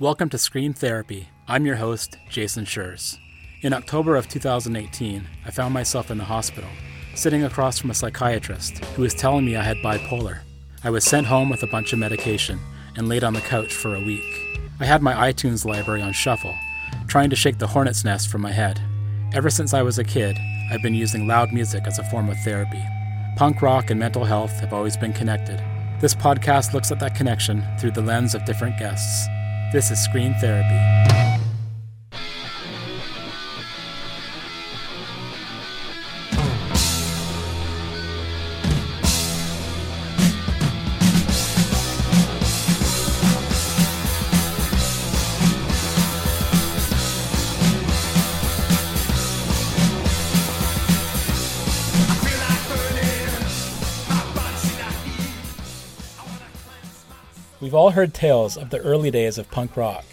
Welcome to Scream Therapy. I'm your host, Jason Schreurs. In October of 2018, I found myself in the hospital, sitting across from a psychiatrist who was telling me I had bipolar. I was sent home with a bunch of medication and laid on the couch for a week. I had my iTunes library on shuffle, trying to shake the hornet's nest from my head. Ever since I was a kid, I've been using loud music as a form of therapy. Punk rock and mental health have always been connected. This podcast looks at that connection through the lens of different guests. This is Scream Therapy. We've all heard tales of the early days of punk rock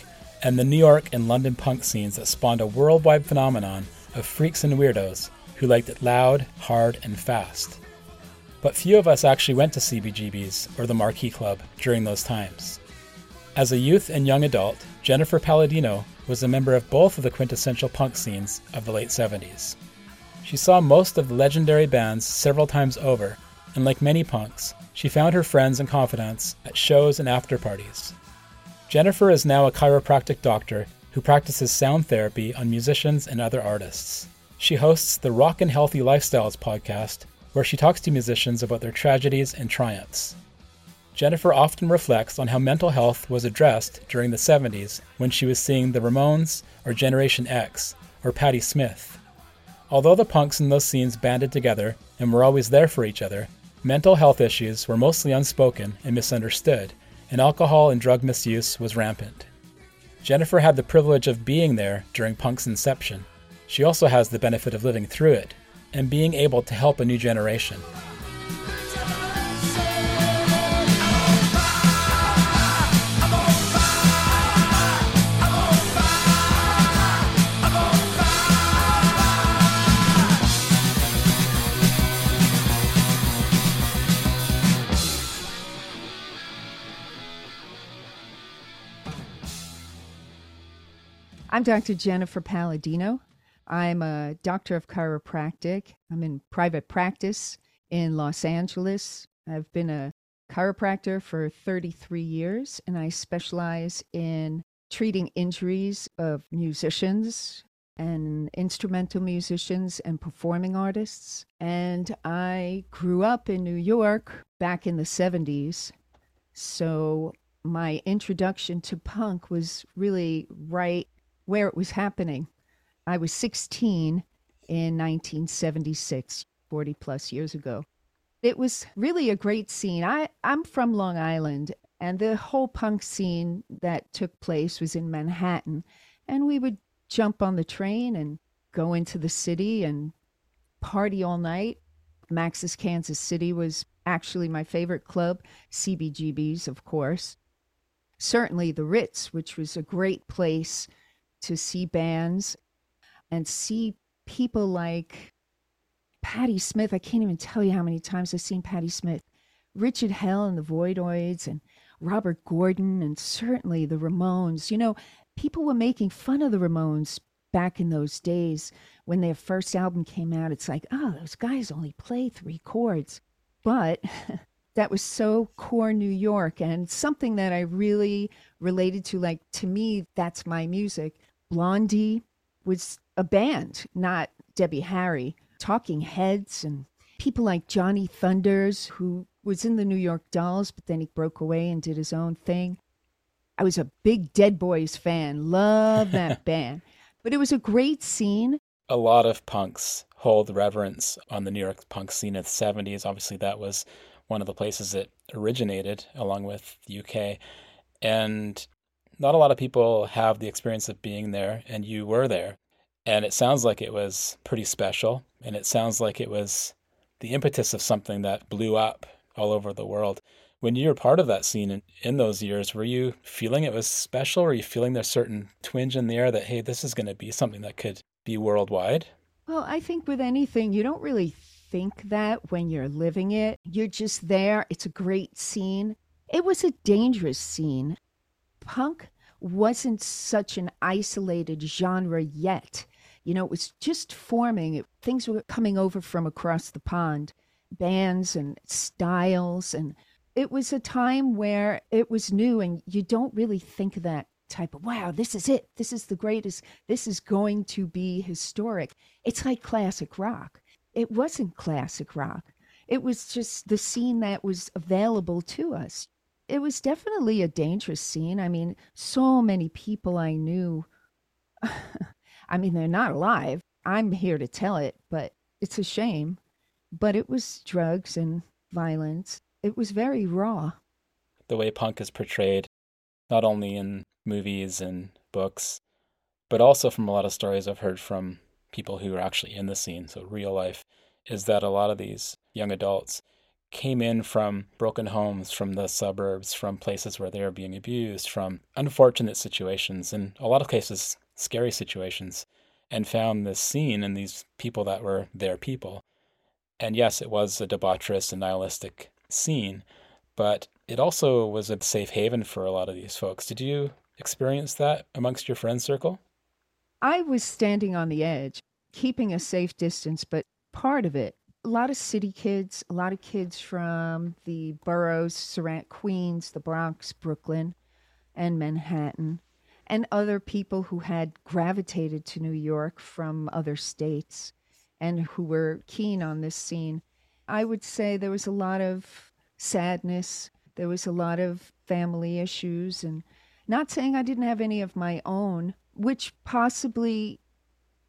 and the New York and London punk scenes that spawned a worldwide phenomenon of freaks and weirdos who liked it loud, hard, and fast. But few of us actually went to CBGB's or the Marquee Club during those times. As a youth and young adult, Jennifer Palladino was a member of both of the quintessential punk scenes of the late 70s. She saw most of the legendary bands several times over, and like many punks, she found her friends and confidants at shows and after parties. Jennifer is now a chiropractic doctor who practices sound therapy on musicians and other artists. She hosts the Rock 'N Healthy Lifestyles podcast, where she talks to musicians about their tragedies and triumphs. Jennifer often reflects on how mental health was addressed during the 70s when she was seeing the Ramones or Generation X or Patti Smith. Although the punks in those scenes banded together and were always there for each other, Mental health issues were mostly unspoken and misunderstood, and alcohol and drug misuse was rampant. Jennifer had the privilege of being there during punk's inception. She also has the benefit of living through it and being able to help a new generation. I'm Dr. Jennifer Palladino. I'm a doctor of chiropractic. I'm in private practice in Los Angeles. I've been a chiropractor for 33 years and I specialize in treating injuries of musicians and instrumental musicians and performing artists. And I grew up in New York back in the 70s. So my introduction to punk was really right where it was happening. I was 16 in 1976, 40 plus years ago. It was really a great scene. I, I'm from Long Island, and the whole punk scene that took place was in Manhattan. And we would jump on the train and go into the city and party all night. Max's Kansas City was actually my favorite club, CBGB's, of course. Certainly the Ritz, which was a great place to see bands and see people like Patti Smith. I can't even tell you how many times I've seen Patti Smith, Richard Hell and the Voidoids, and Robert Gordon, and certainly the Ramones. You know, people were making fun of the Ramones back in those days when their first album came out. It's like, oh, those guys only play three chords. But that was so core New York and something that I really related to. Like, to me, that's my music. Blondie was a band, not Debbie Harry. Talking Heads and people like Johnny Thunders, who was in the New York Dolls, but then he broke away and did his own thing. I was a big Dead Boys fan, love that band. But it was a great scene. A lot of punks hold reverence on the New York punk scene in the 70s. Obviously, that was one of the places it originated, along with the UK. And not a lot of people have the experience of being there, and you were there. And it sounds like it was pretty special, and it sounds like it was the impetus of something that blew up all over the world. When you were part of that scene in, in those years, were you feeling it was special? Were you feeling there's certain twinge in the air that, hey, this is going to be something that could be worldwide? Well, I think with anything, you don't really think that when you're living it. You're just there. It's a great scene. It was a dangerous scene punk wasn't such an isolated genre yet. You know, it was just forming. It, things were coming over from across the pond, bands and styles. And it was a time where it was new, and you don't really think that type of, wow, this is it. This is the greatest. This is going to be historic. It's like classic rock. It wasn't classic rock. It was just the scene that was available to us. It was definitely a dangerous scene. I mean, so many people I knew. I mean, they're not alive. I'm here to tell it, but it's a shame. But it was drugs and violence. It was very raw. The way punk is portrayed, not only in movies and books, but also from a lot of stories I've heard from people who are actually in the scene, so real life, is that a lot of these young adults came in from broken homes, from the suburbs, from places where they were being abused, from unfortunate situations, in a lot of cases, scary situations, and found this scene and these people that were their people. And yes, it was a debaucherous and nihilistic scene, but it also was a safe haven for a lot of these folks. Did you experience that amongst your friend circle? I was standing on the edge, keeping a safe distance, but part of it a lot of city kids, a lot of kids from the boroughs surround Queens, the Bronx, Brooklyn, and Manhattan, and other people who had gravitated to New York from other states and who were keen on this scene. I would say there was a lot of sadness, there was a lot of family issues, and not saying I didn't have any of my own, which possibly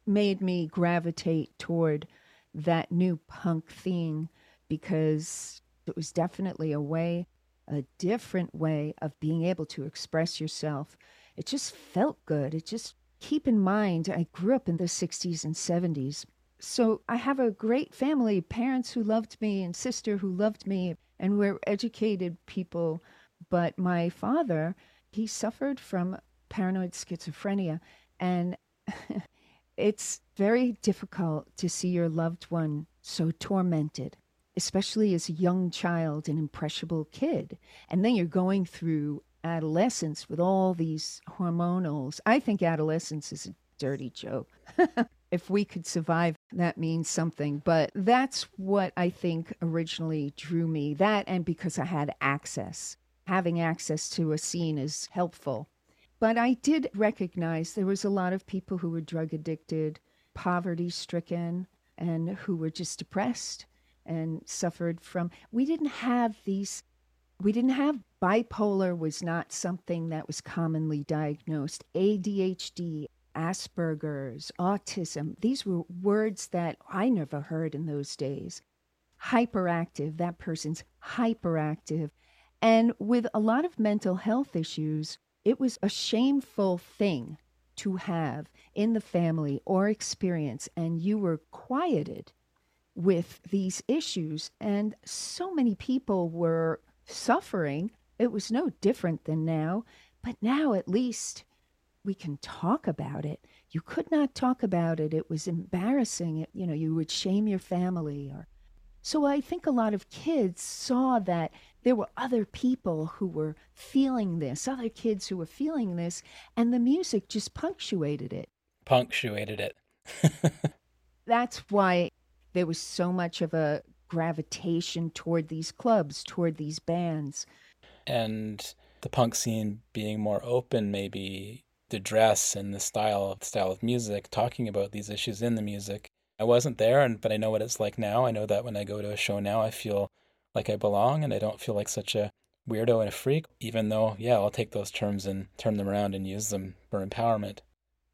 made me gravitate toward that new punk thing because it was definitely a way, a different way of being able to express yourself. It just felt good. It just, keep in mind, I grew up in the 60s and 70s. So I have a great family, parents who loved me and sister who loved me, and we're educated people. But my father, he suffered from paranoid schizophrenia. And It's very difficult to see your loved one so tormented, especially as a young child, an impressionable kid. And then you're going through adolescence with all these hormonals. I think adolescence is a dirty joke. if we could survive, that means something. But that's what I think originally drew me. That and because I had access. Having access to a scene is helpful. But I did recognize there was a lot of people who were drug addicted, poverty stricken, and who were just depressed and suffered from. We didn't have these, we didn't have bipolar, was not something that was commonly diagnosed. ADHD, Asperger's, autism, these were words that I never heard in those days. Hyperactive, that person's hyperactive. And with a lot of mental health issues, it was a shameful thing to have in the family or experience, and you were quieted with these issues. And so many people were suffering. It was no different than now, but now at least we can talk about it. You could not talk about it. It was embarrassing. It, you know, you would shame your family or so I think a lot of kids saw that there were other people who were feeling this, other kids who were feeling this, and the music just punctuated it. Punctuated it. That's why there was so much of a gravitation toward these clubs, toward these bands. And the punk scene being more open, maybe the dress and the style of style of music, talking about these issues in the music. I wasn't there, and but I know what it's like now. I know that when I go to a show now, I feel like I belong, and I don't feel like such a weirdo and a freak. Even though, yeah, I'll take those terms and turn them around and use them for empowerment.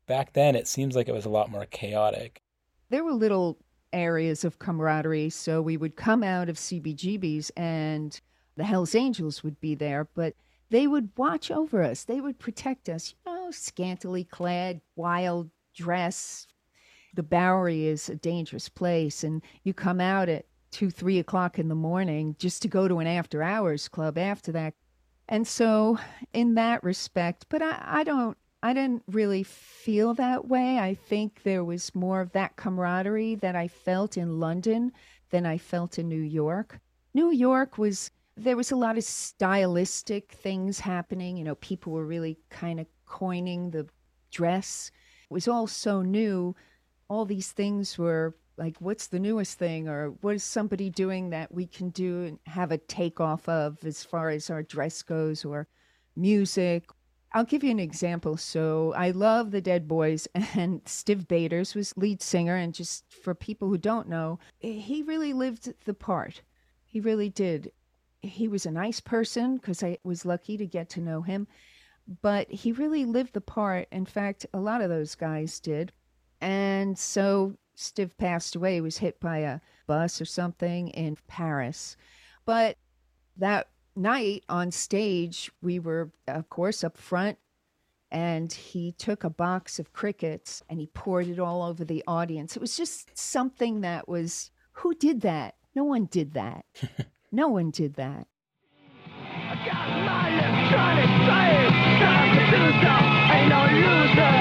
Back then, it seems like it was a lot more chaotic. There were little areas of camaraderie, so we would come out of CBGB's and the Hells Angels would be there, but they would watch over us. They would protect us, you know, scantily clad, wild dress, the Bowery is a dangerous place, and you come out at two, three o'clock in the morning just to go to an after hours club after that. And so, in that respect, but I, I don't, I didn't really feel that way. I think there was more of that camaraderie that I felt in London than I felt in New York. New York was, there was a lot of stylistic things happening. You know, people were really kind of coining the dress. It was all so new. All these things were like, what's the newest thing? Or what is somebody doing that we can do and have a takeoff of as far as our dress goes or music? I'll give you an example. So I love the Dead Boys, and Stiv Bators was lead singer. And just for people who don't know, he really lived the part. He really did. He was a nice person because I was lucky to get to know him, but he really lived the part. In fact, a lot of those guys did. And so Stiv passed away. He was hit by a bus or something in Paris. But that night on stage, we were, of course, up front, and he took a box of crickets and he poured it all over the audience. It was just something that was, who did that? No one did that. no one did that. I got my electronic ain't no loser. Uh,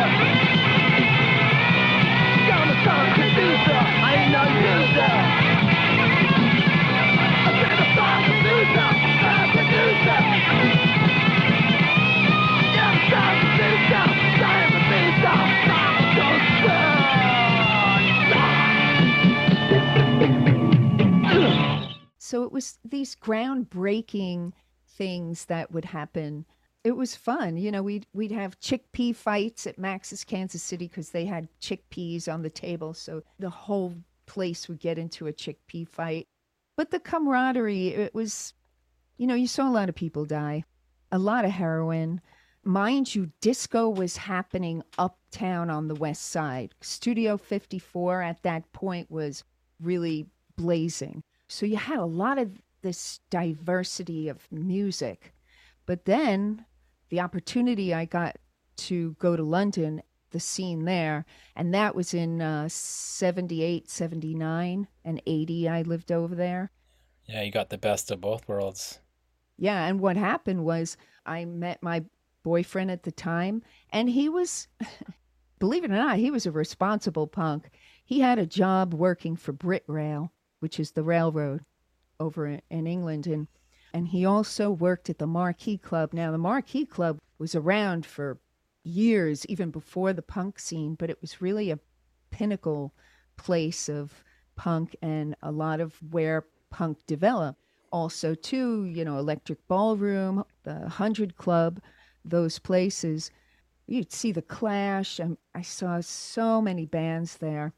So it was these groundbreaking things that would happen it was fun. You know, we'd we'd have chickpea fights at Max's Kansas City because they had chickpeas on the table, so the whole place would get into a chickpea fight. But the camaraderie, it was, you know, you saw a lot of people die, a lot of heroin. Mind you, disco was happening uptown on the west side. Studio 54 at that point was really blazing. So you had a lot of this diversity of music. But then the opportunity I got to go to London, the scene there, and that was in uh, 78, 79, and 80. I lived over there. Yeah, you got the best of both worlds. Yeah, and what happened was I met my boyfriend at the time, and he was, believe it or not, he was a responsible punk. He had a job working for Britrail, which is the railroad over in England, and and he also worked at the Marquee Club. Now, the Marquee Club was around for years, even before the punk scene, but it was really a pinnacle place of punk and a lot of where punk developed. Also, too, you know, Electric Ballroom, the Hundred Club, those places. You'd see the Clash. and I saw so many bands there.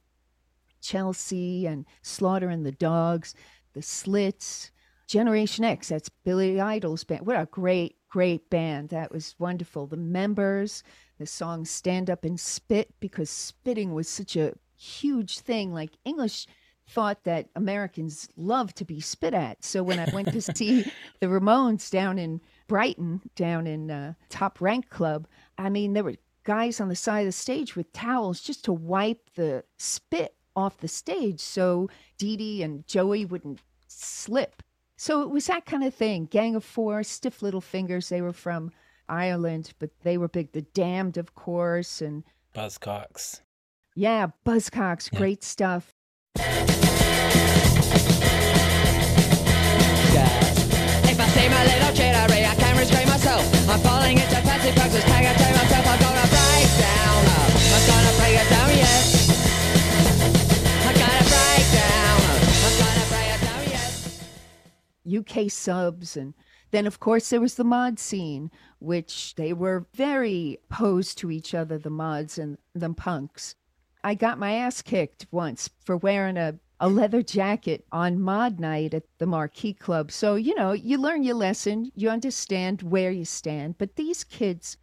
Chelsea and Slaughter and the Dogs, the Slits, Generation X, that's Billy Idol's band. What a great, great band. That was wonderful. The members, the song Stand Up and Spit, because spitting was such a huge thing. Like English thought that Americans love to be spit at. So when I went to see the Ramones down in Brighton, down in uh, Top Rank Club, I mean, there were guys on the side of the stage with towels just to wipe the spit off the stage so Dee Dee and Joey wouldn't slip. So it was that kind of thing. Gang of Four, Stiff Little Fingers. They were from Ireland, but they were big. The Damned, of course, and Buzzcocks. Yeah, Buzzcocks. Yeah. Great stuff. If I see my little jittery, I can't restrain myself. I'm falling into passive praxis. Can't UK subs and then of course there was the mod scene which they were very opposed to each other the mods and the punks. I got my ass kicked once for wearing a, a leather jacket on mod night at the marquee club. So you know you learn your lesson you understand where you stand. But these kids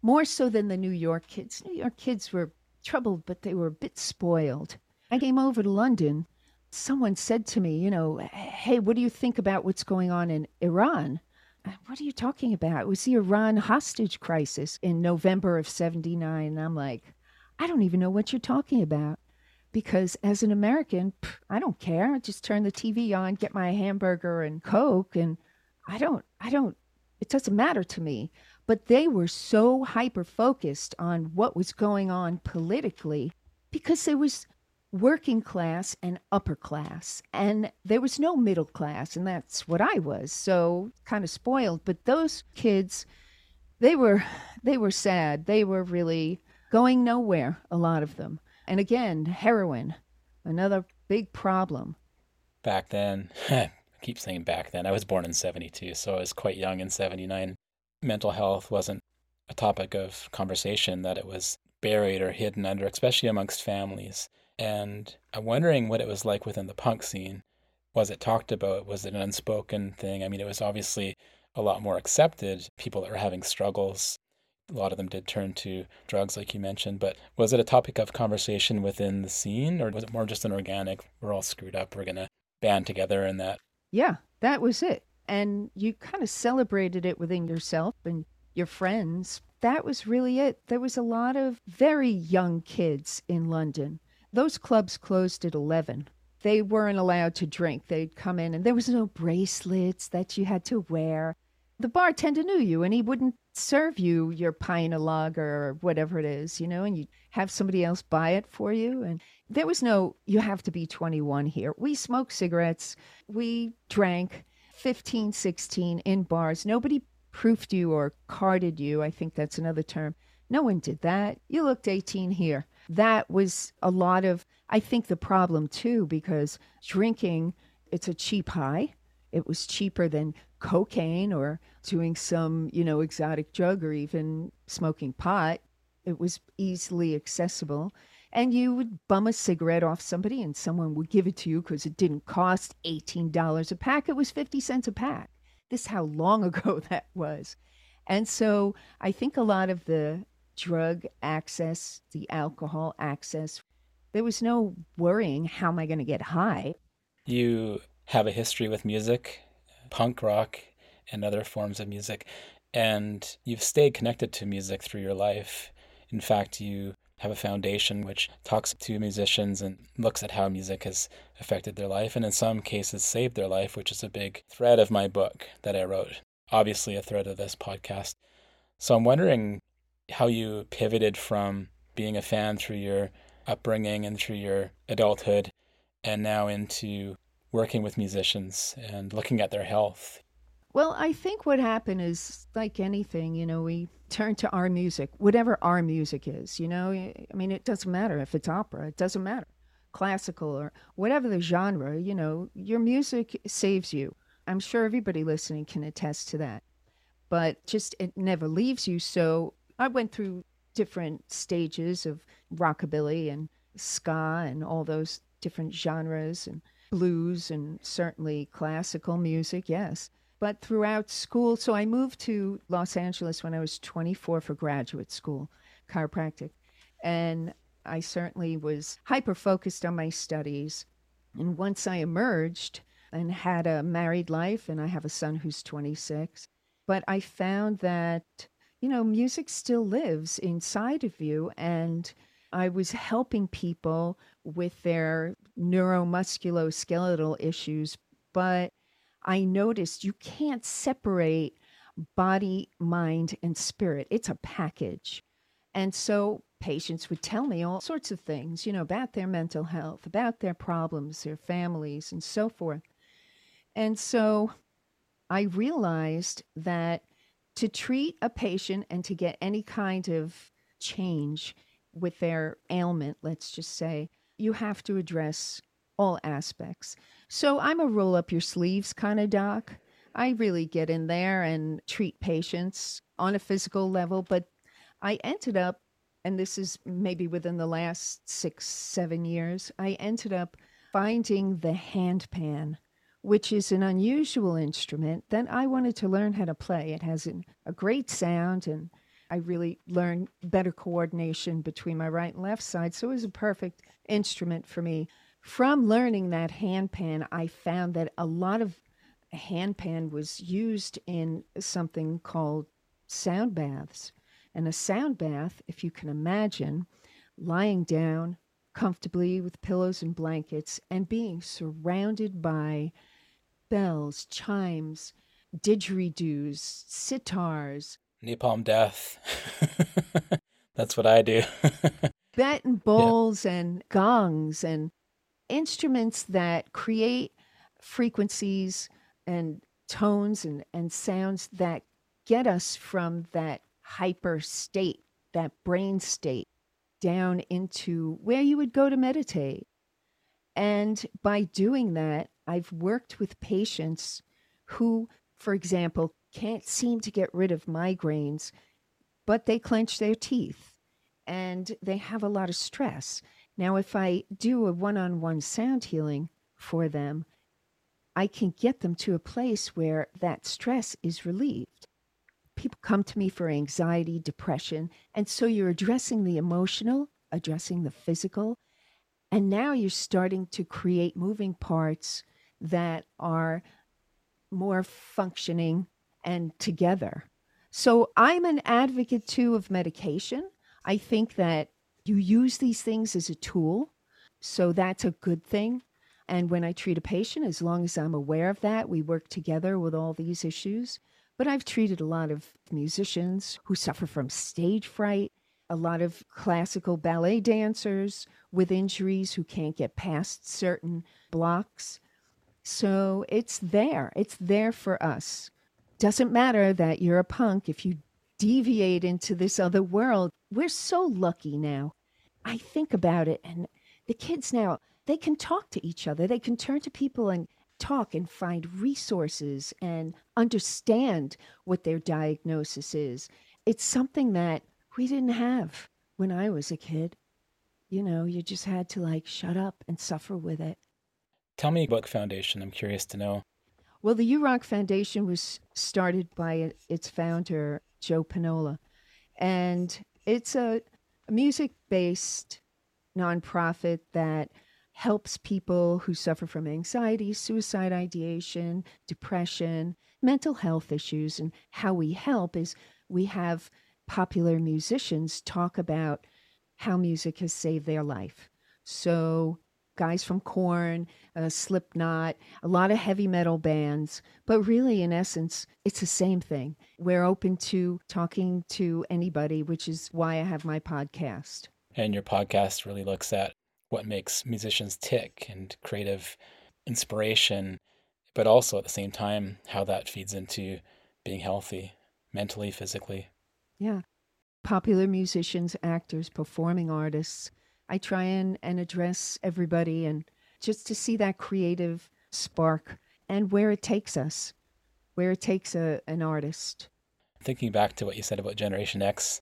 more so than the new york kids new york kids were troubled but they were a bit spoiled. I came over to london someone said to me, you know, hey, what do you think about what's going on in Iran? What are you talking about? It was the Iran hostage crisis in November of 79. And I'm like, I don't even know what you're talking about. Because as an American, I don't care. I just turn the TV on, get my hamburger and Coke, and I don't, I don't, it doesn't matter to me. But they were so hyper focused on what was going on politically because there was working class and upper class. And there was no middle class, and that's what I was. So kind of spoiled. But those kids, they were they were sad. They were really going nowhere, a lot of them. And again, heroin, another big problem. Back then, I keep saying back then. I was born in 72, so I was quite young in 79. Mental health wasn't a topic of conversation that it was buried or hidden under, especially amongst families. And I'm wondering what it was like within the punk scene. Was it talked about? Was it an unspoken thing? I mean, it was obviously a lot more accepted. People that were having struggles, a lot of them did turn to drugs, like you mentioned. But was it a topic of conversation within the scene, or was it more just an organic, we're all screwed up, we're going to band together and that? Yeah, that was it. And you kind of celebrated it within yourself and your friends. That was really it. There was a lot of very young kids in London. Those clubs closed at 11 they weren't allowed to drink. They'd come in and there was no bracelets that you had to wear the bartender knew you and he wouldn't serve you your pint of lager or whatever it is, you know, and you have somebody else buy it for you. And there was no, you have to be 21 here. We smoked cigarettes, we drank 15, 16 in bars. Nobody proofed you or carded you. I think that's another term. No one did that. You looked 18 here. That was a lot of, I think, the problem too, because drinking, it's a cheap high. It was cheaper than cocaine or doing some, you know, exotic drug or even smoking pot. It was easily accessible. And you would bum a cigarette off somebody and someone would give it to you because it didn't cost $18 a pack. It was 50 cents a pack. This how long ago that was. And so I think a lot of the drug access, the alcohol access, there was no worrying how am I going to get high. You have a history with music punk rock and other forms of music. And you've stayed connected to music through your life. In fact, you have a foundation which talks to musicians and looks at how music has affected their life and in some cases saved their life, which is a big thread of my book that I wrote. Obviously, a thread of this podcast. So I'm wondering how you pivoted from being a fan through your upbringing and through your adulthood and now into working with musicians and looking at their health? Well, I think what happened is like anything, you know, we turn to our music, whatever our music is, you know. I mean, it doesn't matter if it's opera, it doesn't matter. Classical or whatever the genre, you know, your music saves you. I'm sure everybody listening can attest to that. But just it never leaves you. So I went through different stages of rockabilly and ska and all those different genres and blues and certainly classical music, yes. But throughout school, so I moved to Los Angeles when I was 24 for graduate school, chiropractic. And I certainly was hyper focused on my studies. And once I emerged and had a married life, and I have a son who's 26, but I found that, you know, music still lives inside of you. And I was helping people with their neuromusculoskeletal issues, but I noticed you can't separate body, mind, and spirit. It's a package. And so patients would tell me all sorts of things, you know, about their mental health, about their problems, their families, and so forth. And so I realized that to treat a patient and to get any kind of change with their ailment, let's just say, you have to address all aspects. So I'm a roll up your sleeves kind of doc. I really get in there and treat patients on a physical level, but I ended up, and this is maybe within the last six, seven years, I ended up finding the handpan, which is an unusual instrument then I wanted to learn how to play. It has an, a great sound and I really learned better coordination between my right and left side. So it was a perfect instrument for me. From learning that handpan, I found that a lot of handpan was used in something called sound baths. And a sound bath, if you can imagine, lying down comfortably with pillows and blankets and being surrounded by bells, chimes, didgeridoos, sitars, Napalm Death. That's what I do. Tibetan bowls yeah. and gongs and instruments that create frequencies and tones and, and sounds that get us from that hyper state, that brain state, down into where you would go to meditate. And by doing that, I've worked with patients who, for example, can't seem to get rid of migraines, but they clench their teeth and they have a lot of stress. Now, if I do a one on one sound healing for them, I can get them to a place where that stress is relieved. People come to me for anxiety, depression, and so you're addressing the emotional, addressing the physical, and now you're starting to create moving parts that are more functioning and together. So I'm an advocate too of medication. I think that you use these things as a tool. So that's a good thing. And when I treat a patient, as long as I'm aware of that, we work together with all these issues. But I've treated a lot of musicians who suffer from stage fright, a lot of classical ballet dancers with injuries who can't get past certain blocks. So it's there. It's there for us. Doesn't matter that you're a punk if you deviate into this other world. We're so lucky now. I think about it, and the kids now, they can talk to each other. They can turn to people and talk and find resources and understand what their diagnosis is. It's something that we didn't have when I was a kid. You know, you just had to like shut up and suffer with it. Tell me about the foundation. I'm curious to know. Well, the YouRock Foundation was started by its founder, Joe Panola. And it's a, a music based nonprofit that helps people who suffer from anxiety, suicide ideation, depression, mental health issues. And how we help is we have popular musicians talk about how music has saved their life. So guys from Korn, uh, Slipknot, a lot of heavy metal bands. But really, in essence, it's the same thing. We're open to talking to anybody, which is why I have my podcast. And your podcast really looks at what makes musicians tick and creative inspiration, but also at the same time, how that feeds into being healthy mentally, physically. Yeah. Popular musicians, actors, performing artists, I try and, and address everybody and just to see that creative spark and where it takes us, where it takes a, an artist. Thinking back to what you said about Generation X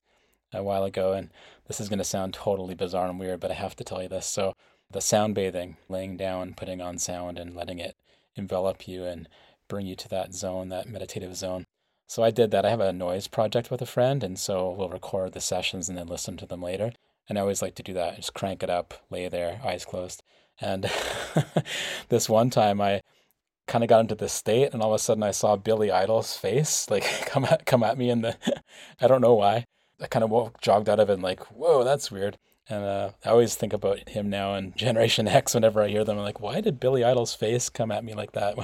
a while ago, and this is going to sound totally bizarre and weird, but I have to tell you this. So, the sound bathing, laying down, putting on sound, and letting it envelop you and bring you to that zone, that meditative zone. So, I did that. I have a noise project with a friend, and so we'll record the sessions and then listen to them later. And I always like to do that. Just crank it up, lay there, eyes closed. And this one time I kind of got into this state and all of a sudden I saw Billy Idol's face like come at come at me in the I don't know why. I kind of woke, jogged out of it and like, whoa, that's weird. And uh, I always think about him now and Generation X whenever I hear them. I'm like, why did Billy Idol's face come at me like that?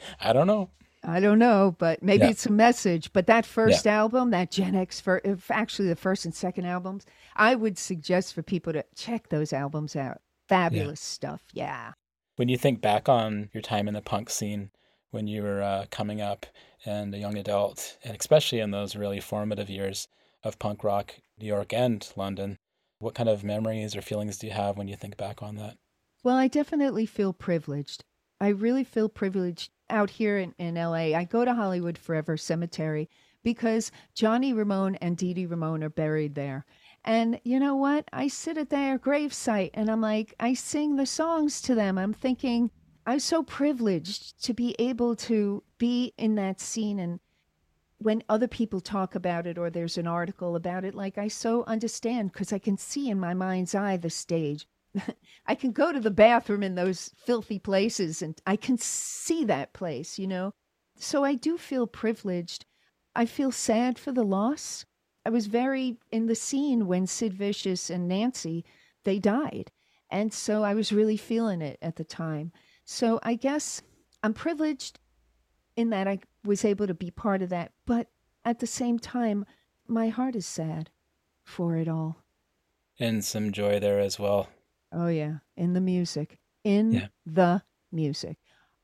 I don't know. I don't know, but maybe yeah. it's a message. But that first yeah. album, that Gen X, for actually the first and second albums, I would suggest for people to check those albums out. Fabulous yeah. stuff. Yeah. When you think back on your time in the punk scene, when you were uh, coming up and a young adult, and especially in those really formative years of punk rock, New York and London, what kind of memories or feelings do you have when you think back on that? Well, I definitely feel privileged. I really feel privileged out here in, in LA. I go to Hollywood Forever Cemetery because Johnny Ramone and Dee Dee Ramone are buried there. And you know what? I sit at their gravesite and I'm like, I sing the songs to them. I'm thinking, I'm so privileged to be able to be in that scene. And when other people talk about it or there's an article about it, like I so understand because I can see in my mind's eye the stage. I can go to the bathroom in those filthy places and I can see that place, you know? So I do feel privileged. I feel sad for the loss. I was very in the scene when Sid Vicious and Nancy they died. And so I was really feeling it at the time. So I guess I'm privileged in that I was able to be part of that, but at the same time my heart is sad for it all. And some joy there as well. Oh, yeah. In the music. In yeah. the music.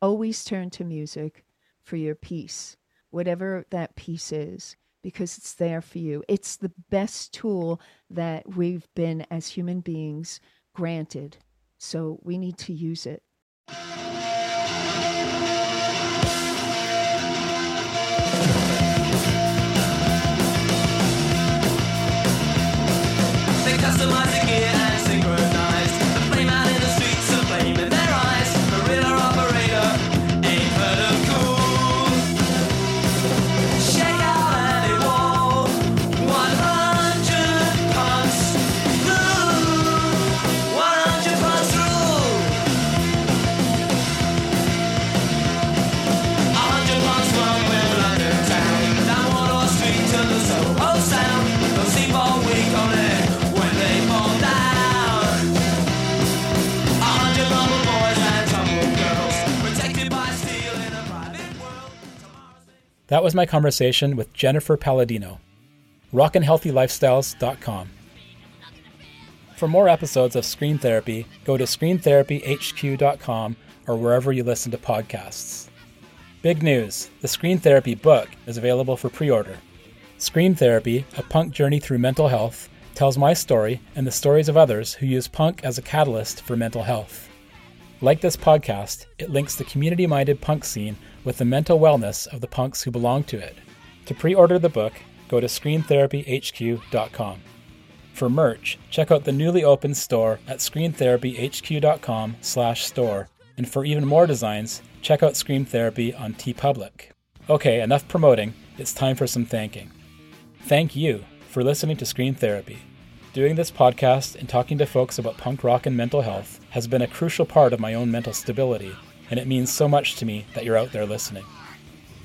Always turn to music for your peace, whatever that peace is. because it's there for you. It's the best tool that we've been, as human beings, granted. So we need to use it. That was my conversation with Jennifer Palladino. RocknHealthyLifestyles.com. For more episodes of Scream Therapy, go to ScreamTherapyHQ.com or wherever you listen to podcasts. Big news the Scream Therapy book is available for pre order. Scream Therapy, a punk journey through mental health, tells my story and the stories of others who use punk as a catalyst for mental health. Like this podcast, it links the community minded punk scene with the mental wellness of the punks who belong to it. To pre order the book, go to screamtherapyhq.com. For merch, check out the newly opened store at screamtherapyhq.com slash store. And for even more designs, check out Scream Therapy on TeePublic. Okay, enough promoting. It's time for some thanking. Thank you for listening to Scream Therapy. Doing this podcast and talking to folks about punk rock and mental health has been a crucial part of my own mental stability, and it means so much to me that you're out there listening.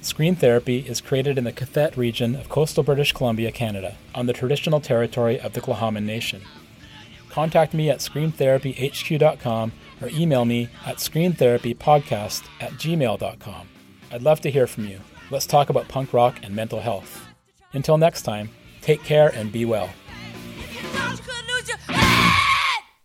Scream Therapy is created in the qathet region of coastal British Columbia, Canada, on the traditional territory of the Tla'amin Nation. Contact me at screamtherapyhq.com or email me at screamtherapypodcast at gmail.com. I'd love to hear from you. Let's talk about punk rock and mental health. Until next time, take care and be well.